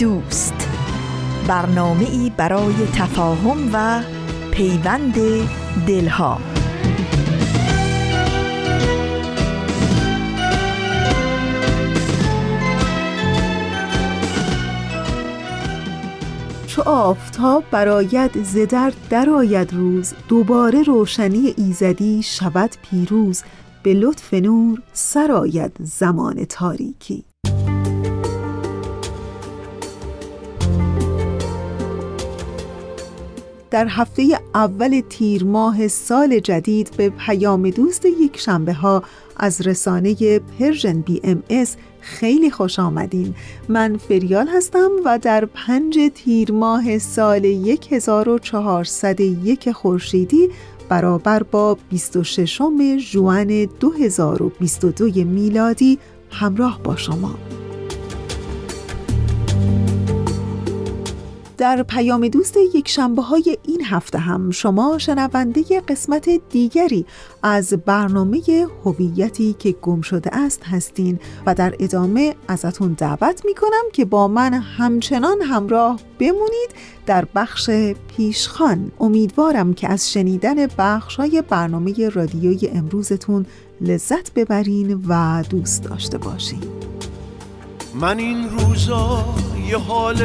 دوست. برنامه ای برای تفاهم و پیوند دلها. چو آفتاب براید زدر درآید روز دوباره روشنی ایزدی شود پیروز به لطف نور سرآید زمان تاریکی. در هفته اول تیر ماه سال جدید به پیام دوست یک شنبه ها از رسانه Persian BMS خیلی خوش آمدین. من فریال هستم و در پنج تیر ماه سال 1401 خورشیدی برابر با 26 ژوئن 2022 میلادی همراه با شما. در پیام دوست یک شنبه های این هفته هم شما شنونده قسمت دیگری از برنامه هویتی که گم شده است هستین و در ادامه ازتون دعوت می کنم که با من همچنان همراه بمونید در بخش پیشخان. امیدوارم که از شنیدن بخش های برنامه رادیوی امروزتون لذت ببرین و دوست داشته باشین. من این روزا یه حال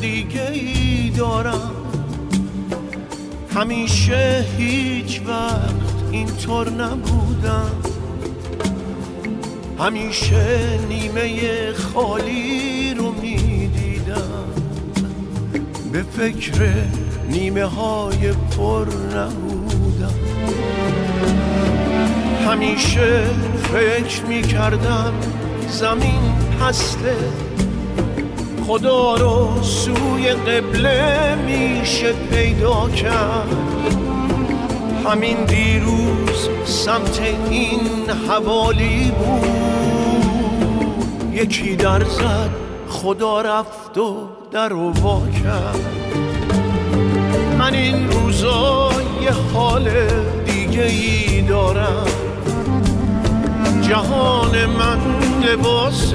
دیگه ای دارم. همیشه هیچ وقت اینطور نبودم. همیشه نیمه خالی رو می‌دیدم. به فکر نیمه های پر نبودم. همیشه فکر می‌کردم زمین پسته خدا رو سوی قبله میشه پیدا کرد. همین دیروز سمت این حوالی بود. یکی در زد خدا رفت و در و وا کرد. من این روزا یه حال دیگه ای دارم. جهان من لباس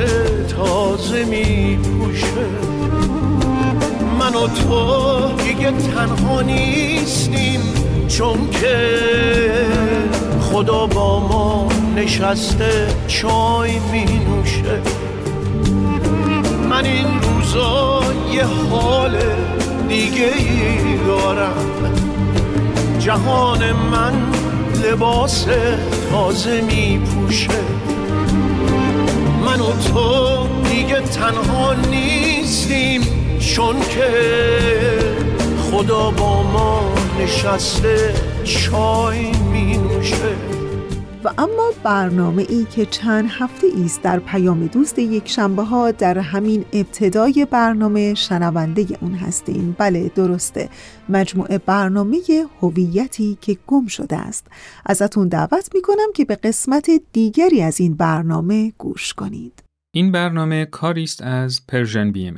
تازه می پوشه من و تو دیگه تنها نیستیم چون که خدا با ما نشسته چای می نوشه من این روزا یه حال دیگه ای دارم. جهان من لباس تازه می پوشه من و تو دیگه تنها نیستیم چون که خدا با ما نشسته چای می نوشه و اما برنامه ای که چند هفته است در پیام دوست یک شنبه ها در همین ابتدای برنامه شنونده اون هستین بله درسته. مجموعه برنامه هویتی که گم شده است. ازتون دعوت می‌کنم که به قسمت دیگری از این برنامه گوش کنید. این برنامه کاری است از Persian BMS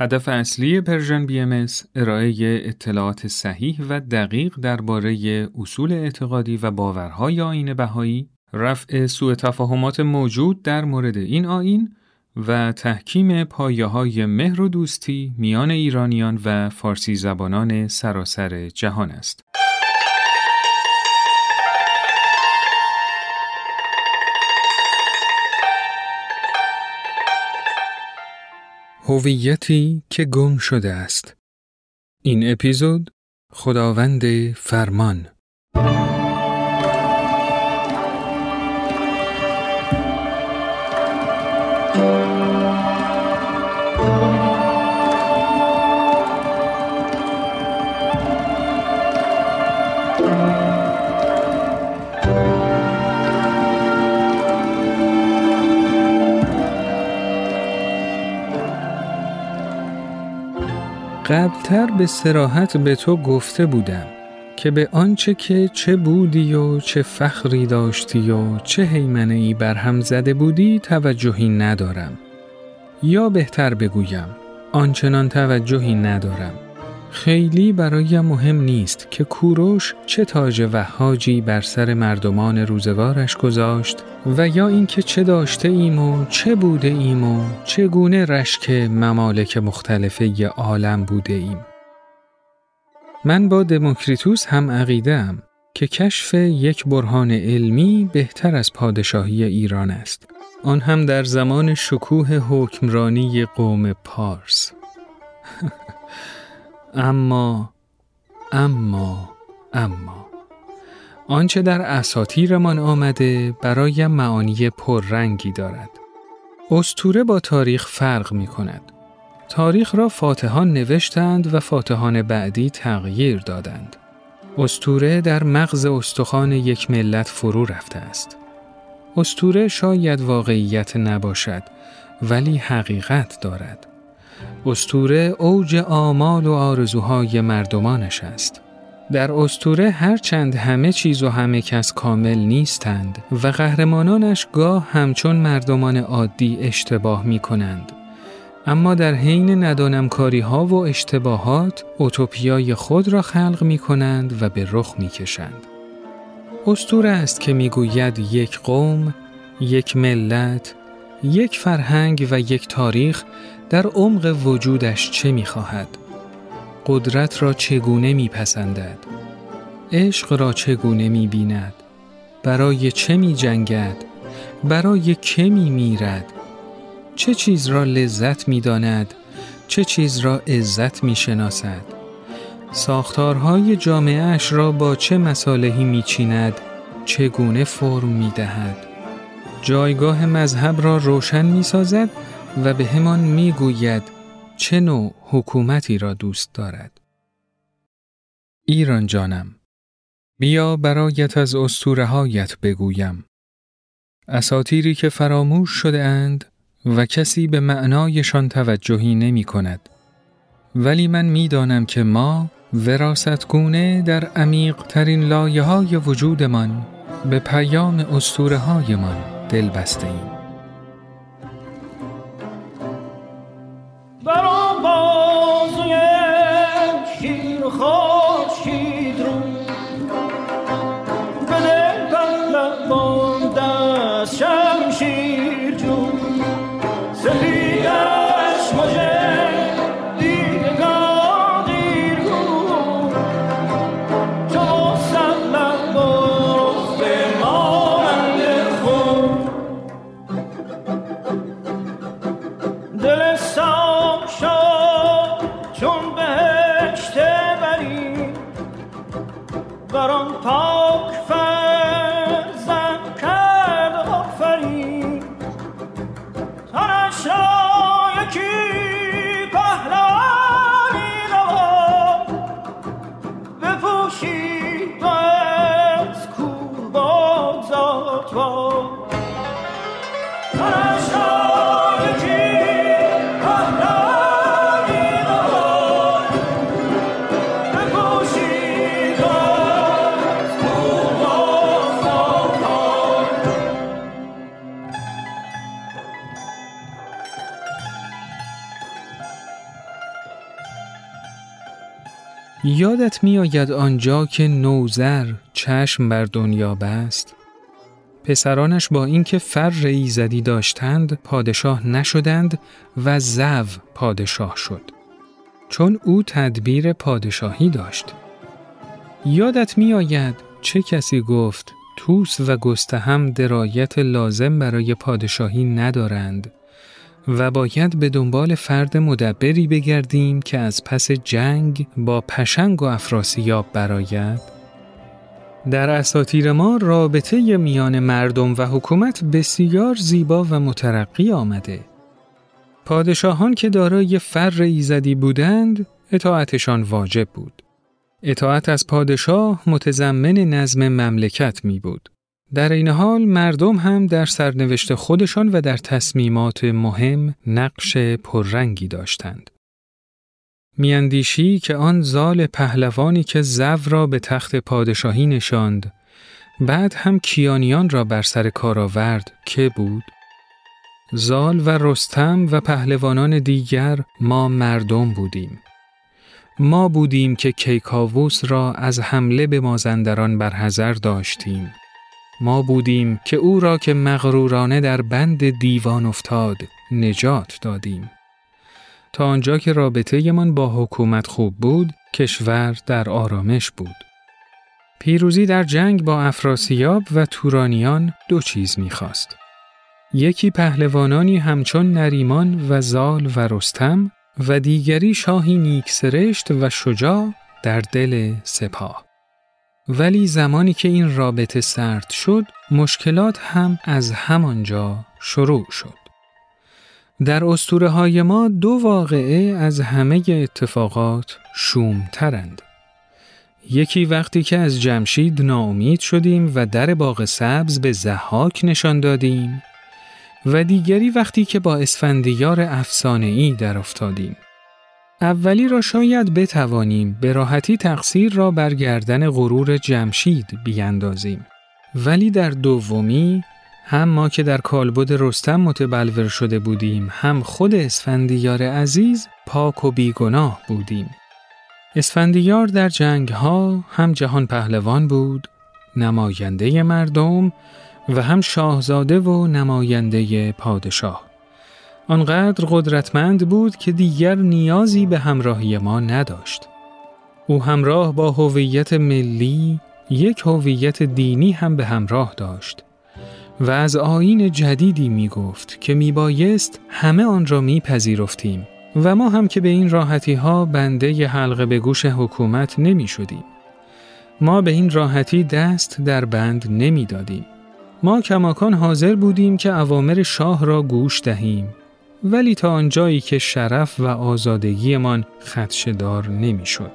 هدف اصلی Persian BMS ارائه اطلاعات صحیح و دقیق درباره اصول اعتقادی و باورهای آیین بهایی، رفع سوء تفاهمات موجود در مورد این آیین و تحکیم پایه های مهر و دوستی میان ایرانیان و فارسی زبانان سراسر جهان است. هویتی که گم شده است. این اپیزود خداوند فرمان. قبلتر به سراحت به تو گفته بودم که به آنچه که چه بودی و چه فخری داشتی و چه حیمنه ای بر هم زده بودی توجهی ندارم. یا بهتر بگویم آنچنان توجهی ندارم. خیلی برایم مهم نیست که کوروش چه تاج وحاجی بر سر مردمان روزگارش گذاشت و یا اینکه چه داشته ایم و چه بوده ایم و چگونه رشک ممالک مختلفه عالم بوده ایم. من با دموکریتوس هم عقیده که کشف یک برهان علمی بهتر از پادشاهی ایران است. آن هم در زمان شکوه حکمرانی قوم پارس. اما اما اما آنچه در اساتیرمان آمده برای معانی پررنگی دارد. استوره با تاریخ فرق می کند. تاریخ را فاتحان نوشتند و فاتحان بعدی تغییر دادند. استوره در مغز استخوان یک ملت فرو رفته است. استوره شاید واقعیت نباشد ولی حقیقت دارد. استوره اوج آمال و آرزوهای مردمانش است. در استوره هرچند همه چیز و همه کس کامل نیستند و قهرمانانش گاه همچون مردمان عادی اشتباه می کنند. اما در حین ندانمکاری ها و اشتباهات اوتوپیای خود را خلق می کنند و به رخ می کشند. استوره است که می گوید یک قوم، یک ملت، یک فرهنگ و یک تاریخ در عمق وجودش چه می خواهد؟ قدرت را چگونه می پسندد؟ عشق را چگونه می بیند؟ برای چه می جنگد؟ برای که می میرد؟ چه چیز را لذت می داند؟ چه چیز را عزت می شناسد؟ ساختارهای جامعه اش را با چه مسالهی می چیند؟ چگونه فرم می دهد؟ جایگاه مذهب را روشن می سازد و به همان می گوید چه نوع حکومتی را دوست دارد. ایران جانم بیا برایت از اسطوره هایت بگویم. اساتیری که فراموش شده اند و کسی به معنایشان توجهی نمی کند. ولی من می‌دانم که ما وراستگونه در عمیق ترین لایه های وجودمان به پیام اسطوره هایمان دل بسته ایم. یادت می آید آنجا که نوزر چشم بر دنیا بست؟ پسرانش با اینکه فر ایزدی داشتند پادشاه نشدند و زو پادشاه شد. چون او تدبیر پادشاهی داشت. یادت می آید چه کسی گفت توس و گستهم درایت لازم برای پادشاهی ندارند؟ و باید به دنبال فرد مدبری بگردیم که از پس جنگ با پشنگ و افراسیاب براید؟ در اساتیر ما رابطه میان مردم و حکومت بسیار زیبا و مترقی آمده. پادشاهان که دارای فر ایزدی بودند، اطاعتشان واجب بود. اطاعت از پادشاه متضمن نظم مملکت می بود. در این حال مردم هم در سرنوشت خودشان و در تصمیمات مهم نقش پررنگی داشتند. میاندیشی که آن زال پهلوانی که زو را به تخت پادشاهی نشاند بعد هم کیانیان را بر سر کار آورد که بود؟ زال و رستم و پهلوانان دیگر ما مردم بودیم. ما بودیم که کیکاووس را از حمله به مازندران برحذر داشتیم. ما بودیم که او را که مغرورانه در بند دیوان افتاد نجات دادیم. تا آنجا که رابطه من با حکومت خوب بود کشور در آرامش بود. پیروزی در جنگ با افراسیاب و تورانیان دو چیز می‌خواست. یکی پهلوانانی همچون نریمان و زال و رستم و دیگری شاهی نیکسرشت و شجاع در دل سپاه. ولی زمانی که این رابطه سرد شد، مشکلات هم از همانجا شروع شد. در اسطوره های ما دو واقعه از همه اتفاقات شومترند. یکی وقتی که از جمشید ناامید شدیم و در باغ سبز به زحاک نشان دادیم و دیگری وقتی که با اسفندیار افسانه‌ای در افتادیم. اولی را شاید بتوانیم به راحتی تقصیر را بر گردن غرور جمشید بیاندازیم. ولی در دومی هم ما که در کالبد رستم متبلور شده بودیم هم خود اسفندیار عزیز پاک و بیگناه بودیم. اسفندیار در جنگ ها هم جهان پهلوان بود، نماینده مردم و هم شاهزاده و نماینده پادشاه. آنقدر قدرتمند بود که دیگر نیازی به همراهی ما نداشت. او همراه با هویت ملی یک هویت دینی هم به همراه داشت و از آین جدیدی می گفت که می بایست همه آن را می پذیرفتیم و ما هم که به این راحتی ها بنده ی حلقه به گوش حکومت نمی شدیم. ما به این راحتی دست در بند نمی دادیم. ما کماکان حاضر بودیم که اوامر شاه را گوش دهیم ولی تا آنجایی که شرف و آزادگیمان خدشدار نمی‌شد.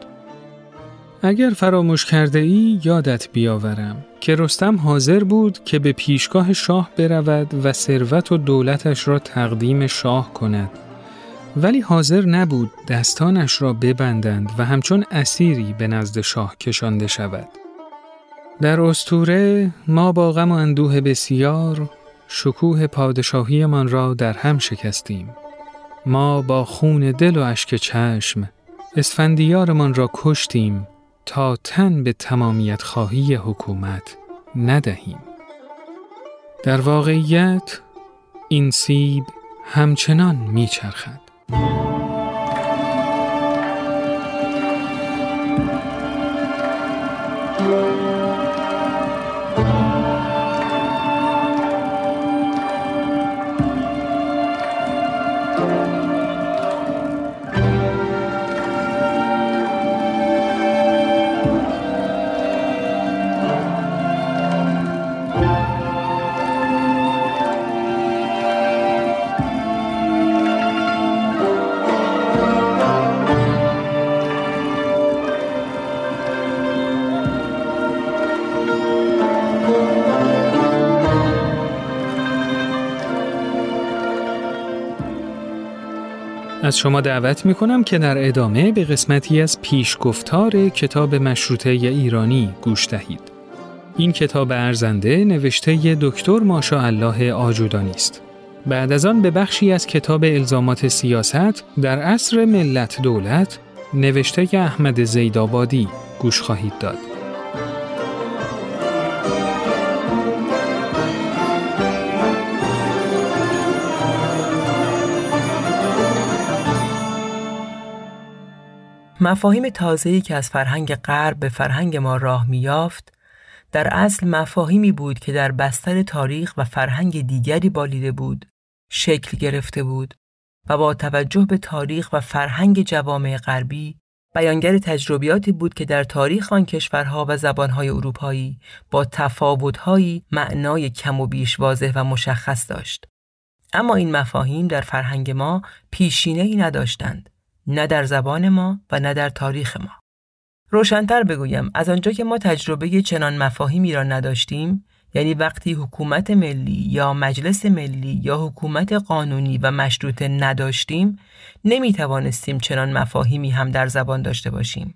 اگر فراموش کرده ای یادت بیاورم که رستم حاضر بود که به پیشگاه شاه برود و ثروت و دولتش را تقدیم شاه کند ولی حاضر نبود دستانش را ببندند و همچون اسیری به نزد شاه کشانده شود. در استوره ما با غم و اندوه بسیار شکوه پادشاهیمان را در هم شکستیم. ما با خون دل و اشک چشم اسفندیارمان را کشتیم تا تن به تمامیت خواهی حکومت ندهیم. در واقعیت این سیب همچنان میچرخد. از شما دعوت می کنم که در ادامه به قسمتی از پیشگفتار کتاب مشروطه ایرانی گوش دهید. این کتاب ارزنده نوشته دکتر ماشا الله آجودانی است. بعد از آن به بخشی از کتاب الزامات سیاست در عصر ملت دولت نوشته احمد زیدآبادی گوش خواهید داد. مفاهیم تازه‌ای که از فرهنگ غرب به فرهنگ ما راه میافت در اصل مفاهیمی بود که در بستر تاریخ و فرهنگ دیگری بالیده بود شکل گرفته بود و با توجه به تاریخ و فرهنگ جوامع غربی بیانگر تجربیاتی بود که در تاریخ آن کشورها و زبانهای اروپایی با تفاوتهایی معنای کم و بیش واضح و مشخص داشت. اما این مفاهیم در فرهنگ ما پیشینه ای نداشتند نه در زبان ما و نه در تاریخ ما. روشنتر بگویم از آنجا که ما تجربه چنان مفاهیمی را نداشتیم یعنی وقتی حکومت ملی یا مجلس ملی یا حکومت قانونی و مشروطه نداشتیم نمی توانستیم چنان مفاهیمی هم در زبان داشته باشیم.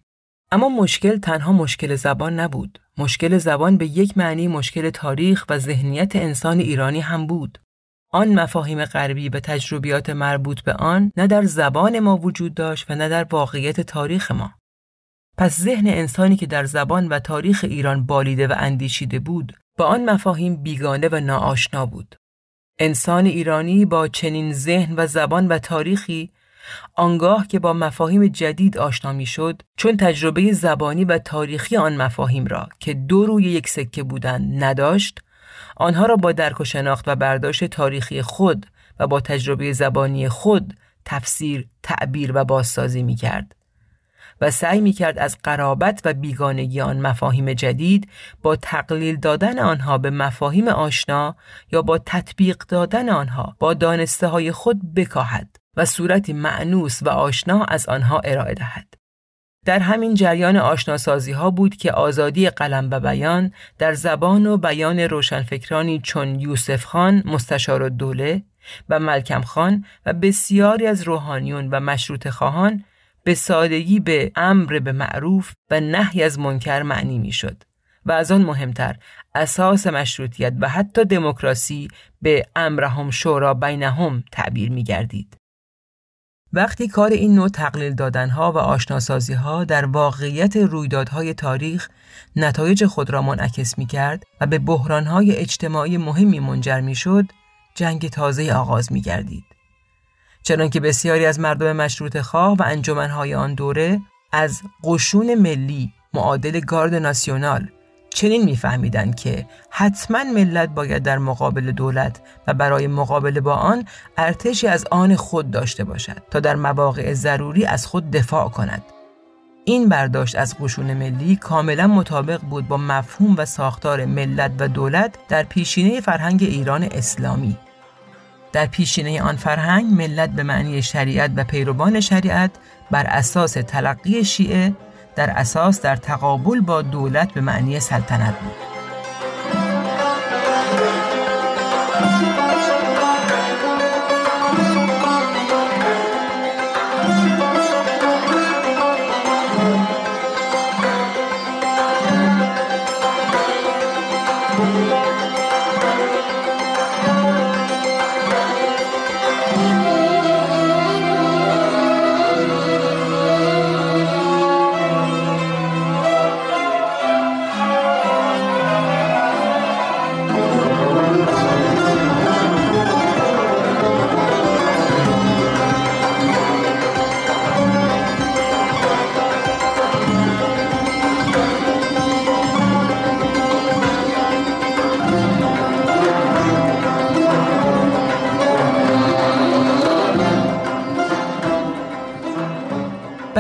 اما مشکل تنها مشکل زبان نبود. مشکل زبان به یک معنی مشکل تاریخ و ذهنیت انسان ایرانی هم بود. آن مفاهیم غربی به تجربیات مربوط به آن نه در زبان ما وجود داشت و نه در واقعیت تاریخ ما. پس ذهن انسانی که در زبان و تاریخ ایران بالیده و اندیشیده بود با آن مفاهیم بیگانه و ناآشنا بود. انسان ایرانی با چنین ذهن و زبان و تاریخی آنگاه که با مفاهیم جدید آشنا می شد چون تجربه زبانی و تاریخی آن مفاهیم را که دو روی یک سکه بودند نداشت آنها را با درک و شناخت و برداشت تاریخی خود و با تجربه زبانی خود تفسیر، تعبیر و بازسازی می کرد. و سعی می کرد از قرابت و بیگانگی آن مفاهیم جدید با تقلیل دادن آنها به مفاهیم آشنا یا با تطبیق دادن آنها با دانسته های خود بکاهد و صورتی معنوس و آشنا از آنها ارائه دهد. در همین جریان آشناسازی ها بود که آزادی قلم و بیان در زبان و بیان روشنفکرانی چون یوسف خان مستشار دوله و ملکم خان و بسیاری از روحانیون و مشروط خواهان به سادگی به امر به معروف و نهی از منکر معنی می‌شد و از آن مهمتر اساس مشروطیت و حتی دموکراسی به امرهم شورا بینهم تعبیر می گردید. وقتی کار این نوع تقلیل دادنها و آشناسازی ها در واقعیت رویدادهای تاریخ نتایج خود را منعکس می کرد و به بحرانهای اجتماعی مهمی منجر می شد، جنگ تازه آغاز می گردید. چنانکه بسیاری از مردم مشروط خواه و انجمنهای آن دوره از قشون ملی معادل گارد ناسیونال چنین میفهمیدند که حتما ملت باید در مقابل دولت و برای مقابله با آن ارتشی از آن خود داشته باشد تا در مواقع ضروری از خود دفاع کند. این برداشت از قشون ملی کاملا مطابق بود با مفهوم و ساختار ملت و دولت در پیشینه فرهنگ ایران اسلامی. در پیشینه آن فرهنگ ملت به معنی شریعت و پیروان شریعت بر اساس تلقی شیعه در اساس در تقابل با دولت به معنی سلطنت بود.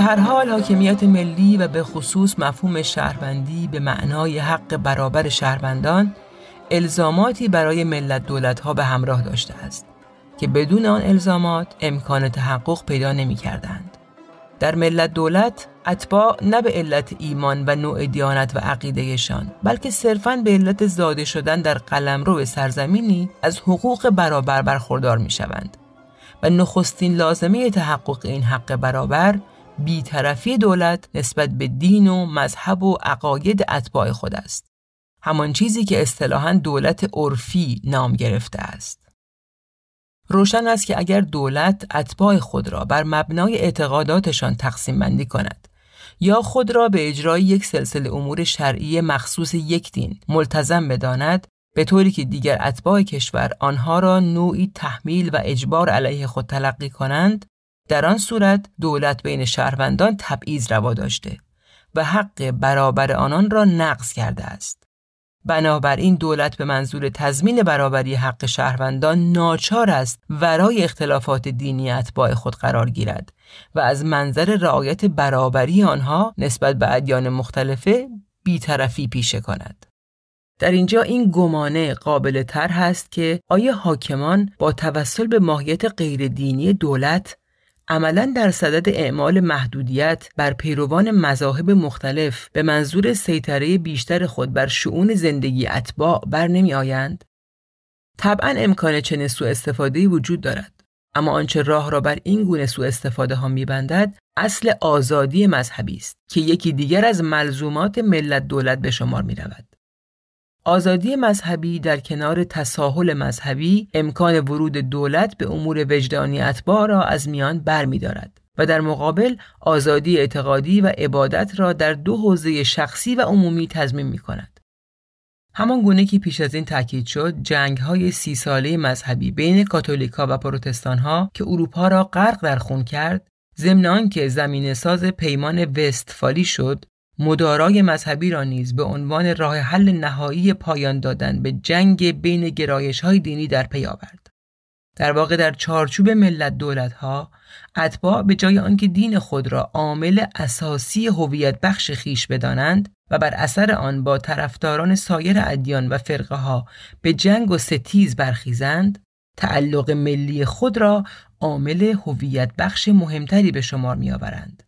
هر حال حاکمیت ملی و به خصوص مفهوم شهروندی به معنای حق برابر شهروندان الزاماتی برای ملت دولت ها به همراه داشته است که بدون آن الزامات امکان تحقق پیدا نمی کردند. در ملت دولت اتباع نه به علت ایمان و نوع دیانت و عقیدهشان بلکه صرفاً به علت زاده شدن در قلمرو سرزمینی از حقوق برابر برخوردار می شوند و نخستین لازمه تحقق این حق برابر بیطرفی دولت نسبت به دین و مذهب و عقاید اتباع خود است. همان چیزی که اصطلاحاً دولت عرفی نام گرفته است. روشن است که اگر دولت اتباع خود را بر مبنای اعتقاداتشان تقسیم بندی کند یا خود را به اجرای یک سلسله امور شرعی مخصوص یک دین ملتزم بداند به طوری که دیگر اتباع کشور آنها را نوعی تحمیل و اجبار علیه خود تلقی کنند در آن صورت دولت بین شهروندان تبعیض روا داشته و حق برابر آنان را نقض کرده است. بنابراین دولت به منظور تضمین برابری حق شهروندان ناچار است ورای اختلافات دینی اتباع خود قرار گیرد و از منظر رعایت برابری آنها نسبت به ادیان مختلفه بیطرفی پیشه کند. در اینجا این گمانه قابل تر هست که آیا حاکمان با توسل به ماهیت غیر دینی دولت عملا در صدد اعمال محدودیت بر پیروان مذاهب مختلف به منظور سیطره بیشتر خود بر شعون زندگی اتباع بر نمی آیند؟ طبعا امکان چنین سوء استفاده وجود دارد اما آنچه راه را بر این گونه سوء استفاده ها می بندد اصل آزادی مذهبی است که یکی دیگر از ملزومات ملت دولت به شمار می رود. آزادی مذهبی در کنار تساهل مذهبی امکان ورود دولت به امور وجدانی اتباع را از میان برمیدارد و در مقابل آزادی اعتقادی و عبادت را در دو حوزه شخصی و عمومی تضمین می کند. همان گونه که پیش از این تاکید شد جنگ های سی ساله مذهبی بین کاتولیکا و پروتستان ها که اروپا را غرق در خون کرد ضمن که زمین ساز پیمان وستفالی شد مدارای مذهبی را نیز به عنوان راه حل نهایی پایان دادن به جنگ بین گرایش های دینی در پی آورد. در واقع در چارچوب ملت دولت ها اتباع به جای آنکه دین خود را عامل اساسی هویت بخش خیش بدانند و بر اثر آن با طرفداران سایر ادیان و فرقه ها به جنگ و ستیز برخیزند تعلق ملی خود را عامل هویت بخش مهمتری به شمار می آورند.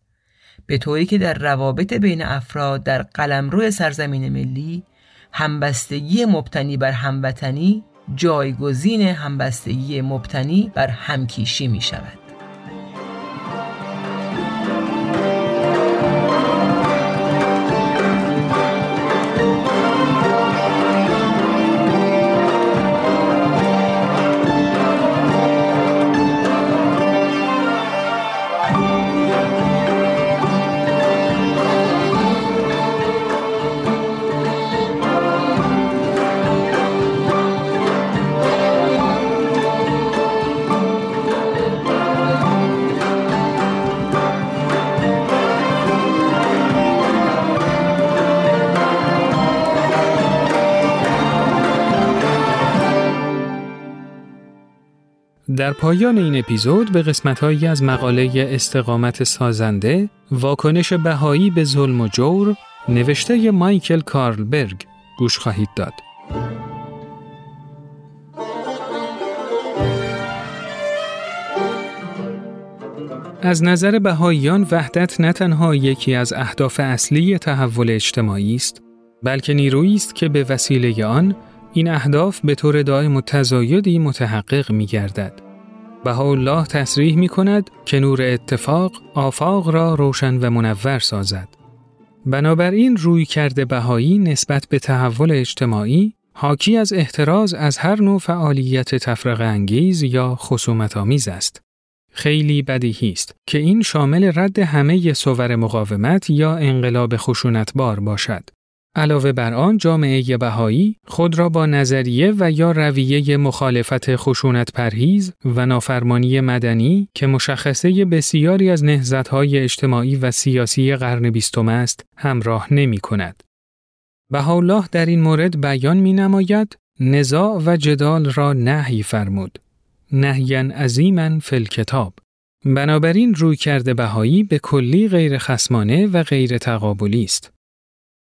به طوری که در روابط بین افراد در قلمرو سرزمین ملی همبستگی مبتنی بر هموطنی جایگزین همبستگی مبتنی بر همکیشی می شود. پایان این اپیزود به قسمتهایی از مقاله استقامت سازنده واکنش بهایی به ظلم و جور نوشته مایکل کارلبرگ گوش خواهید داد. از نظر بهاییان وحدت نه تنها یکی از اهداف اصلی تحول اجتماعی است بلکه نیرویی است که به وسیله آن این اهداف به طور دائم و تزایدی متحقق می گردد. الله تصریح می کند که نور اتفاق آفاق را روشن و منور سازد. بنابراین روی کرده بهایی نسبت به تحول اجتماعی حاکی از احتراز از هر نوع فعالیت تفرق انگیز یا خصومت آمیز است. خیلی بدیهی است که این شامل رد همه صور مقاومت یا انقلاب خشونتبار باشد. علاوه بر آن جامعه بهایی خود را با نظریه و یا رویه مخالفت خشونت پرهیز و نافرمانی مدنی که مشخصه بسیاری از نهزتهای اجتماعی و سیاسی قرن بیستم است همراه نمی کند. بهاءالله در این مورد بیان می نماید نزاع و جدال را نهی فرمود. نهیا عظیما فی الکتاب. بنابراین روی کرده بهایی به کلی غیر خسمانه و غیر تقابلی است.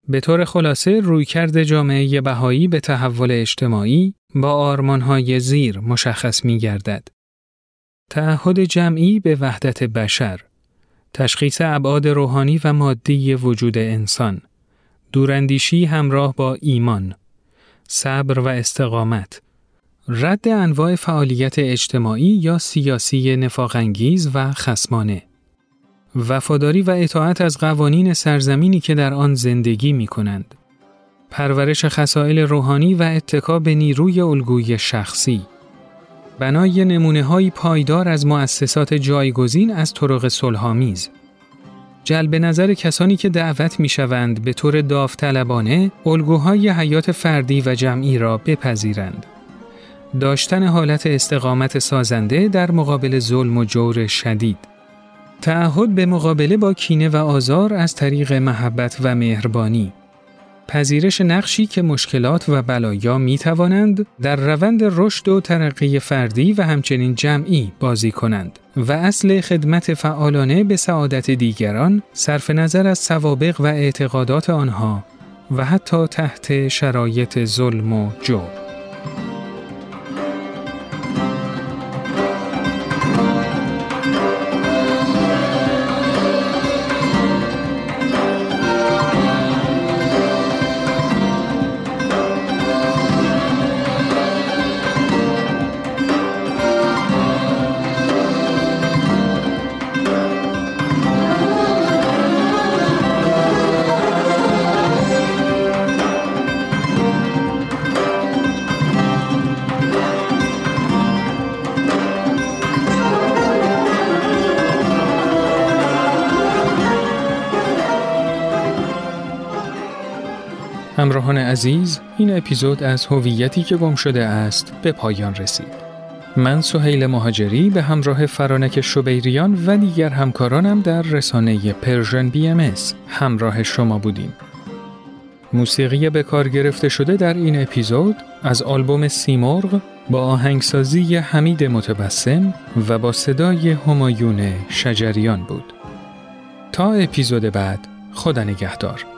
به طور خلاصه رویکرد جامعه بهایی به تحول اجتماعی با آرمانهای زیر مشخص می گردد. تعهد جمعی به وحدت بشر، تشخیص ابعاد روحانی و مادی وجود انسان، دوراندیشی همراه با ایمان، صبر و استقامت، رد انواع فعالیت اجتماعی یا سیاسی نفاقانگیز و خسمانه، وفاداری و اطاعت از قوانین سرزمینی که در آن زندگی می کنند. پرورش خسائل روحانی و اتکا به نیروی الگوی شخصی. بنای نمونه های پایدار از مؤسسات جایگزین از طرق صلحآمیز. جلب نظر کسانی که دعوت می شوند به طور داوطلبانه الگوهای حیات فردی و جمعی را بپذیرند. داشتن حالت استقامت سازنده در مقابل ظلم و جور شدید. تعهد به مقابله با کینه و آزار از طریق محبت و مهربانی پذیرش نقشی که مشکلات و بلایا می توانند در روند رشد و ترقی فردی و همچنین جمعی بازی کنند و اصل خدمت فعالانه به سعادت دیگران صرف نظر از سوابق و اعتقادات آنها و حتی تحت شرایط ظلم و جور. همراهان عزیز این اپیزود از هویتی که گم شده است به پایان رسید. من سهیل مهاجری به همراه فرانک شبیریان و دیگر همکارانم در رسانه Persian BMS همراه شما بودیم. موسیقی به کار گرفته شده در این اپیزود از آلبوم سیمرغ با آهنگسازی حمید متبسم و با صدای همایون شجریان بود. تا اپیزود بعد خدا نگهدار.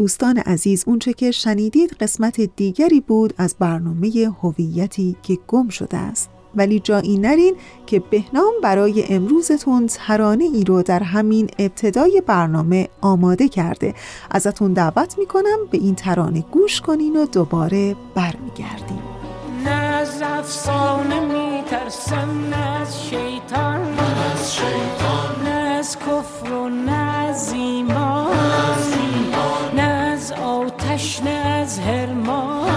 دوستان عزیز اونچه که شنیدید قسمت دیگری بود از برنامه هویتی که گم شده است. ولی جایی نرین که بهنام برای امروزتون ترانه ای رو در همین ابتدای برنامه آماده کرده. ازتون دعوت می‌کنم به این ترانه گوش کنین و دوباره برمیگردیم. نه از افسانه میترسم نه از شیطان نه از شیطان نه از کفر و نه از ایمان. از هرمان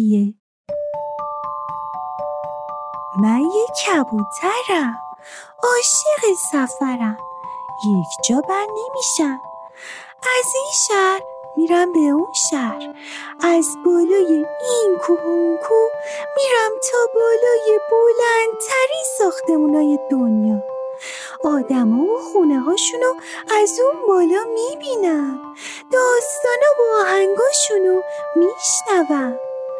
تیپیه من یه کبوترم. عاشق سفرم. یک جا بر نمیشم. از این شهر میرم به اون شهر. از بالای این کوه اون کوه میرم تا بالای بلندتری ساختمونای دنیا. آدما و خونه هاشونو از اون بالا می‌بینم داستانا و آهنگاشونو میشنوم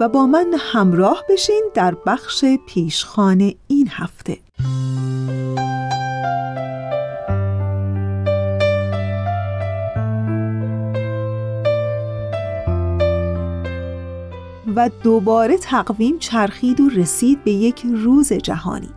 و با من همراه بشین در بخش پیشخان این هفته. و دوباره تقویم چرخید و رسید به یک روز جهانی.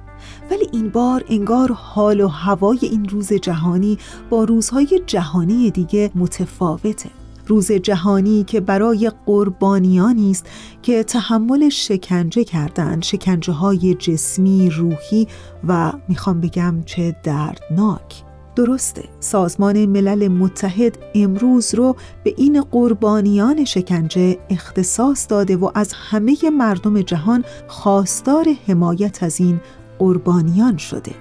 ولی این بار انگار حال و هوای این روز جهانی با روزهای جهانی دیگه متفاوته. روز جهانی که برای قربانیانی است که تحمل شکنجه کردند. شکنجه های جسمی روحی و می‌خوام بگم چه دردناک. درسته سازمان ملل متحد امروز رو به این قربانیان شکنجه اختصاص داده و از همه مردم جهان خواستار حمایت از این قربانیان شده.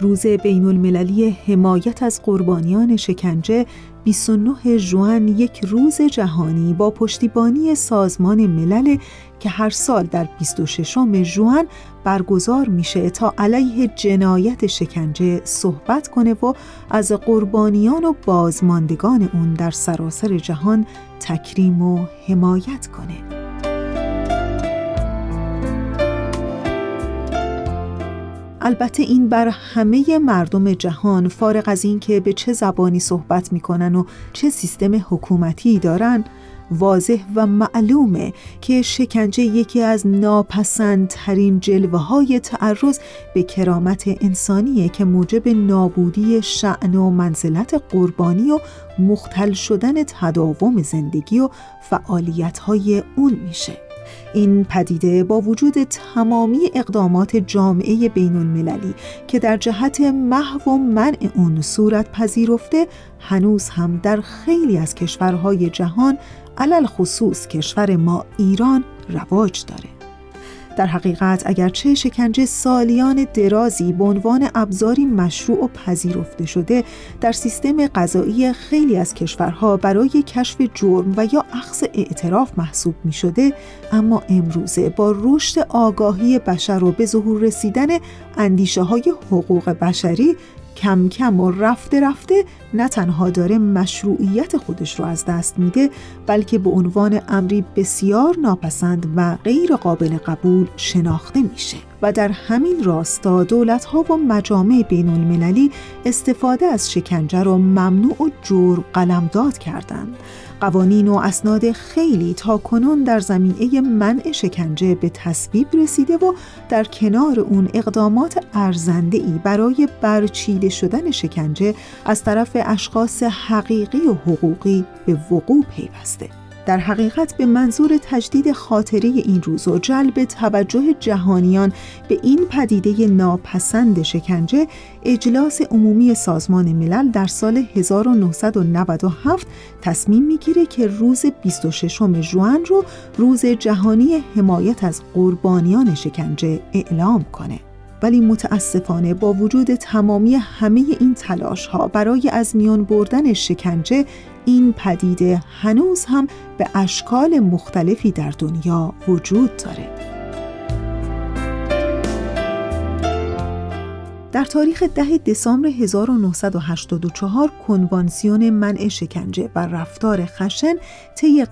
روز بین المللی حمایت از قربانیان شکنجه 29 ژوئن یک روز جهانی با پشتیبانی سازمان ملل که هر سال در 26 ژوئن برگزار میشه تا علیه جنایت شکنجه صحبت کنه و از قربانیان و بازماندگان اون در سراسر جهان تکریم و حمایت کنه. البته این بر همه مردم جهان فارغ از اینکه به چه زبانی صحبت می‌کنن و چه سیستم حکومتی دارن واضح و معلومه که شکنجه یکی از ناپسندترین جلوه های تعرض به کرامت انسانیه که موجب نابودی شعن و منزلت قربانی و مختل شدن تداوم زندگی و فعالیت های اون میشه. این پدیده با وجود تمامی اقدامات جامعه بین المللی که در جهت محو و منع اون صورت پذیرفته هنوز هم در خیلی از کشورهای جهان علل خصوص کشور ما ایران رواج داره. در حقیقت اگرچه شکنجه سالیان درازی به عنوان ابزاری مشروع و پذیرفته شده در سیستم قضایی خیلی از کشورها برای کشف جرم و یا اخذ اعتراف محسوب می شده اما امروزه با رشد آگاهی بشر و به ظهور رسیدن اندیشه های حقوق بشری کم کم و رفته رفته نه تنها داره مشروعیت خودش رو از دست میده بلکه به عنوان امری بسیار ناپسند و غیر قابل قبول شناخته میشه. و در همین راستا دولت ها و مجامع بین المللی استفاده از شکنجه را ممنوع و جرم قلمداد کردند قوانین و اسناد خیلی تا کنون در زمینه منع شکنجه به تصویب رسیده و در کنار اون اقدامات ارزنده ای برای برچیده شدن شکنجه از طرف اشخاص حقیقی و حقوقی به وقوع پیوسته. در حقیقت به منظور تجدید خاطره این روز و جلب توجه جهانیان به این پدیده ناپسند شکنجه اجلاس عمومی سازمان ملل در سال 1997 تصمیم می‌گیره که روز 26 ژوئن رو روز جهانی حمایت از قربانیان شکنجه اعلام کنه. ولی متاسفانه با وجود تمامی همه این تلاش ها برای از میان بردن شکنجه این پدیده هنوز هم به اشکال مختلفی در دنیا وجود داره. در تاریخ ده دسامبر 1984 کنوانسیون منع شکنجه و رفتار خشن طی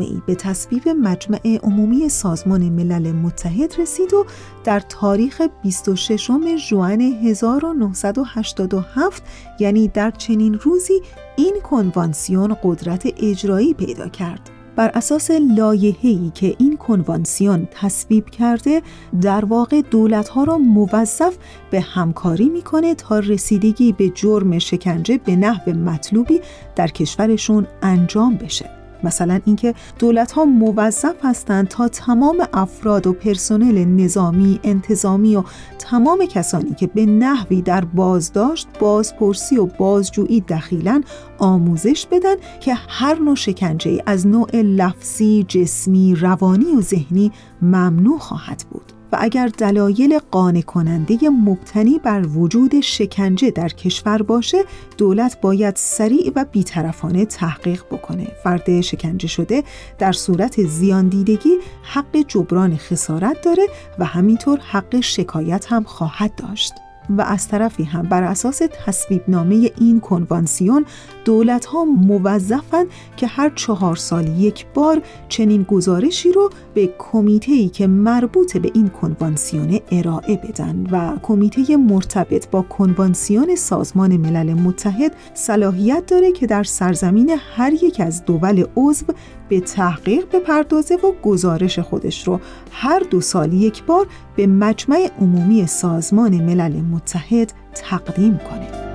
ای به تصویب مجمع عمومی سازمان ملل متحد رسید و در تاریخ 26 ژوئن 1987 یعنی در چنین روزی این کنوانسیون قدرت اجرایی پیدا کرد. بر اساس لایحه‌ای که این کنوانسیون تصویب کرده در واقع دولت‌ها را موظف به همکاری می‌کنه تا رسیدگی به جرم شکنجه به نحو مطلوبی در کشورشون انجام بشه. مثلا اینکه دولت ها موظف هستند تا تمام افراد و پرسنل نظامی، انتظامی و تمام کسانی که به نحوی در بازداشت، بازپرسی و بازجویی دخیلن آموزش بدن که هر نوع شکنجه از نوع لفظی، جسمی، روانی و ذهنی ممنوع خواهد بود. و اگر دلایل قانع کننده مبتنی بر وجود شکنجه در کشور باشه دولت باید سریع و بیطرفانه تحقیق بکنه. فرد شکنجه شده در صورت زیان دیدگی حق جبران خسارت داره و همینطور حق شکایت هم خواهد داشت. و از طرفی هم بر اساس تصویب نامه این کنوانسیون دولت ها موظفن که هر چهار سال یک بار چنین گزارشی رو به کمیته ای که مربوط به این کنوانسیون ارائه بدن و کمیته مرتبط با کنوانسیون سازمان ملل متحد صلاحیت داره که در سرزمین هر یک از دول عضو به تحقیق بپردازه و گزارش خودش رو هر دو سال یک بار به مجمع عمومی سازمان ملل متحد تقدیم کنه.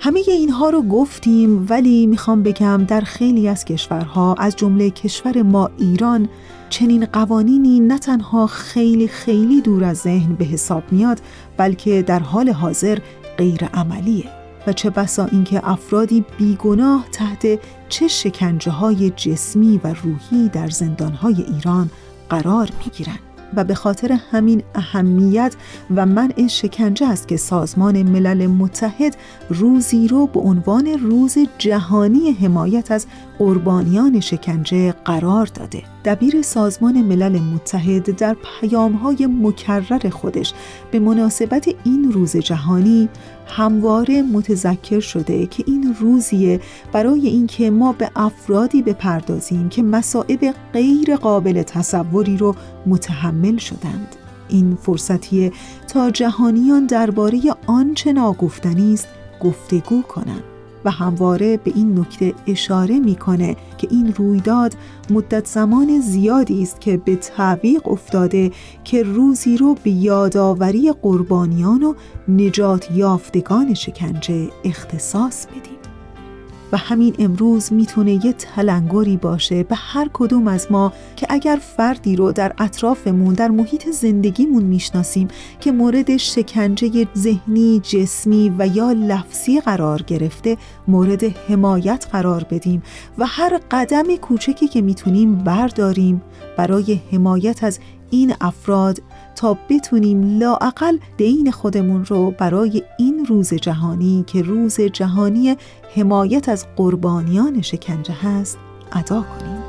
همه اینها رو گفتیم ولی می‌خوام بگم در خیلی از کشورها از جمله کشور ما ایران چنین قوانینی نه تنها خیلی خیلی دور از ذهن به حساب میاد بلکه در حال حاضر غیر عملیه و چه بسا اینکه افرادی بیگناه تحت چه شکنجه های جسمی و روحی در زندانهای ایران قرار می‌گیرند. و به خاطر همین اهمیت و منع شکنجه است که سازمان ملل متحد روزی رو به عنوان روز جهانی حمایت از قربانیان شکنجه قرار داده دبیر سازمان ملل متحد در پیامهای مکرر خودش به مناسبت این روز جهانی همواره متذکر شده که این روزیه برای اینکه ما به افرادی بپردازیم که مسائب غیر قابل تصوری رو متحمل شدند. این فرصتیه تا جهانیان درباره آنچه ناگفتنی است گفتگو کنند. و همواره به این نکته اشاره می‌کنه که این رویداد مدت زمان زیادی است که به تعویق افتاده که روزی رو به یادآوری قربانیان و نجات یافتگان شکنجه اختصاص بدیم. و همین امروز می‌تونه یه تلنگری باشه به هر کدوم از ما که اگر فردی رو در اطرافمون در محیط زندگیمون می‌شناسیم که مورد شکنجه ذهنی، جسمی و یا لفظی قرار گرفته مورد حمایت قرار بدیم و هر قدم کوچکی که می‌تونیم برداریم برای حمایت از این افراد تا بتونیم لاعقل دین خودمون رو برای این روز جهانی که روز جهانی حمایت از قربانیان شکنجه هست ادا کنیم.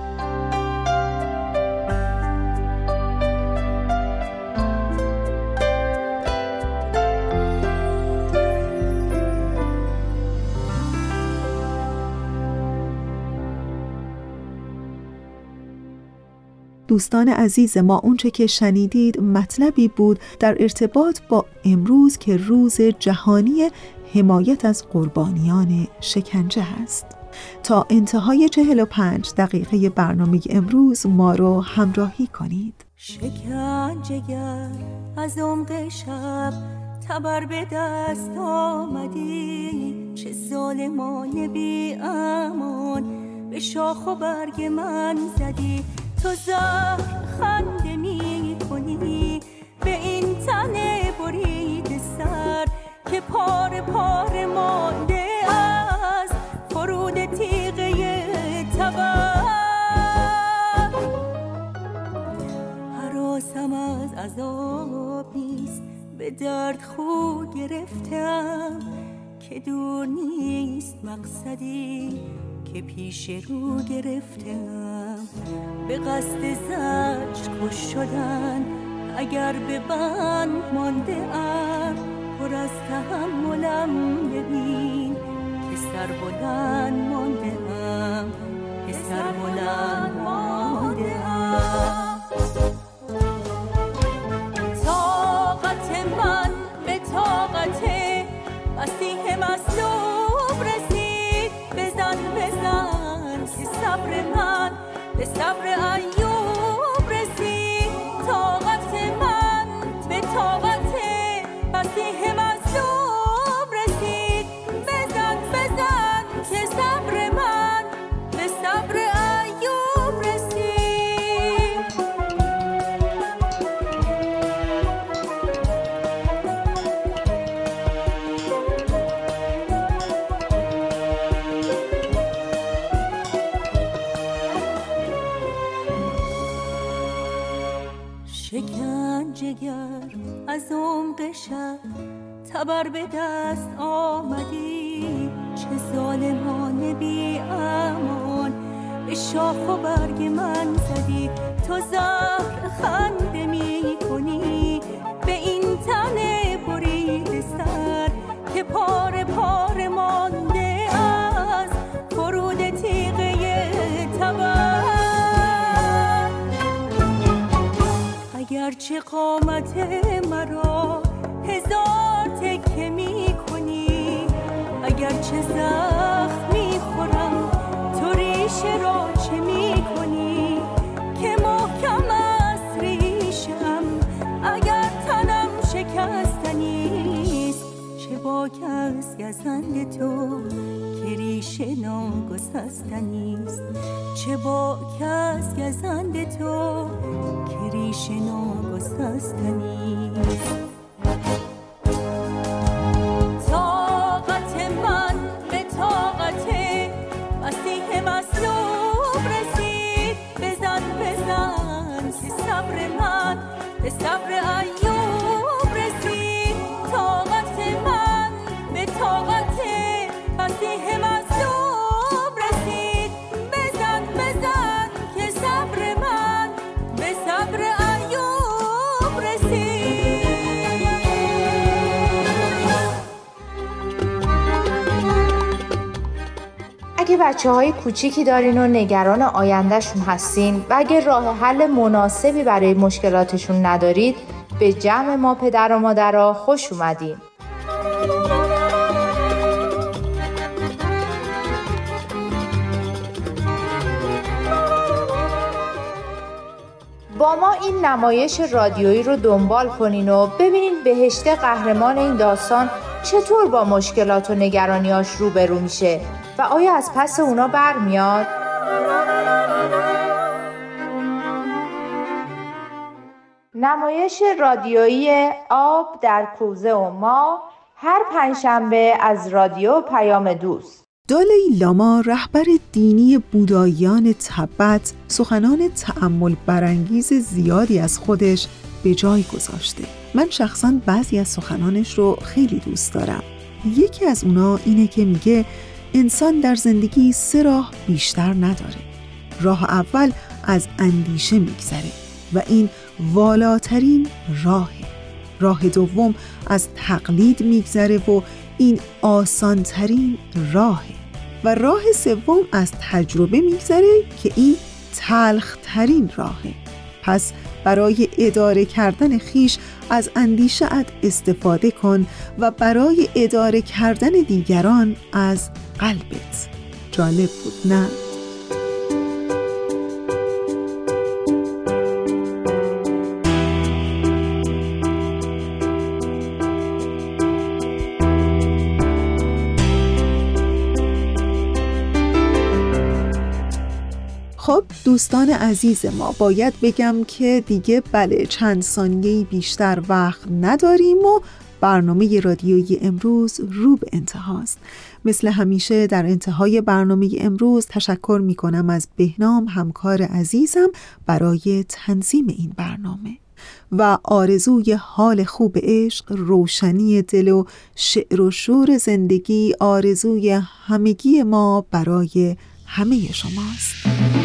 دوستان عزیز ما اونچه که شنیدید مطلبی بود در ارتباط با امروز که روز جهانی حمایت از قربانیان شکنجه هست. تا انتهای 45 دقیقه برنامه امروز ما رو همراهی کنید. شکنجهگر از عمق شب تبر به دست آمدی چه ظالمانه بی امان به شاخ و برگ من زدی. تو زهر خنده می کنی به این تنه برید سر که پار پار مانده از فرود تیغه تبر. حراسم از عذاب نیست به درد خو گرفتم که دور نیست مقصدی که پیش رو گرفتم. به قصد زجر کش شدن. اگر به بند مانده ام پر از تحملم ببین که سر بلند مانده ام که سر بلند تبر به دست آمدی چه ظالمانه بی امان. به شاخ و برگ من زدی تو زهر خنده می قامت مرا هزار تکه می کنی چه زخم می خورم تو ریشه را چه می کنی که محکم است ریشم اگر تنم شکستنیست چه با کس گزند تو که ریشه ناگسستنیست چه با کس گزند تو که ریشه ناگسستنیست بچه های کوچیکی دارین و نگران آیندهشون هستین و اگه راه حل مناسبی برای مشکلاتشون ندارید به جمع ما پدر و مادرها خوش اومدین. با ما این نمایش رادیویی رو دنبال کنین و ببینین بهشت قهرمان این داستان چطور با مشکلات و نگرانیاش روبرو میشه و آیا از پس اونا برمیاد؟ نمایش رادیویی آب در کوزه و ما هر پنجشنبه از رادیو پیام دوست. دالای لاما رهبر دینی بودایان تبت سخنان تعمل برانگیز زیادی از خودش به جای گذاشته. من شخصا بعضی از سخنانش رو خیلی دوست دارم. یکی از اونا اینه که میگه انسان در زندگی سه راه بیشتر نداره. راه اول از اندیشه میگذره و این والاترین راهه. راه دوم از تقلید میگذره و این آسانترین راهه. و راه سوم از تجربه میگذره که این تلخترین راهه. پس برای اداره کردن خیش از اندیشه استفاده کن و برای اداره کردن دیگران از قلبت جالب بود نه؟ دوستان عزیز ما باید بگم که دیگه بله چند ثانیه بیشتر وقت نداریم و برنامه رادیویی امروز رو به انتهاست. مثل همیشه در انتهای برنامه امروز تشکر می کنم از بهنام همکار عزیزم برای تنظیم این برنامه. و آرزوی حال خوب عشق روشنی دل و شعر و شور زندگی آرزوی همگی ما برای همه شماست.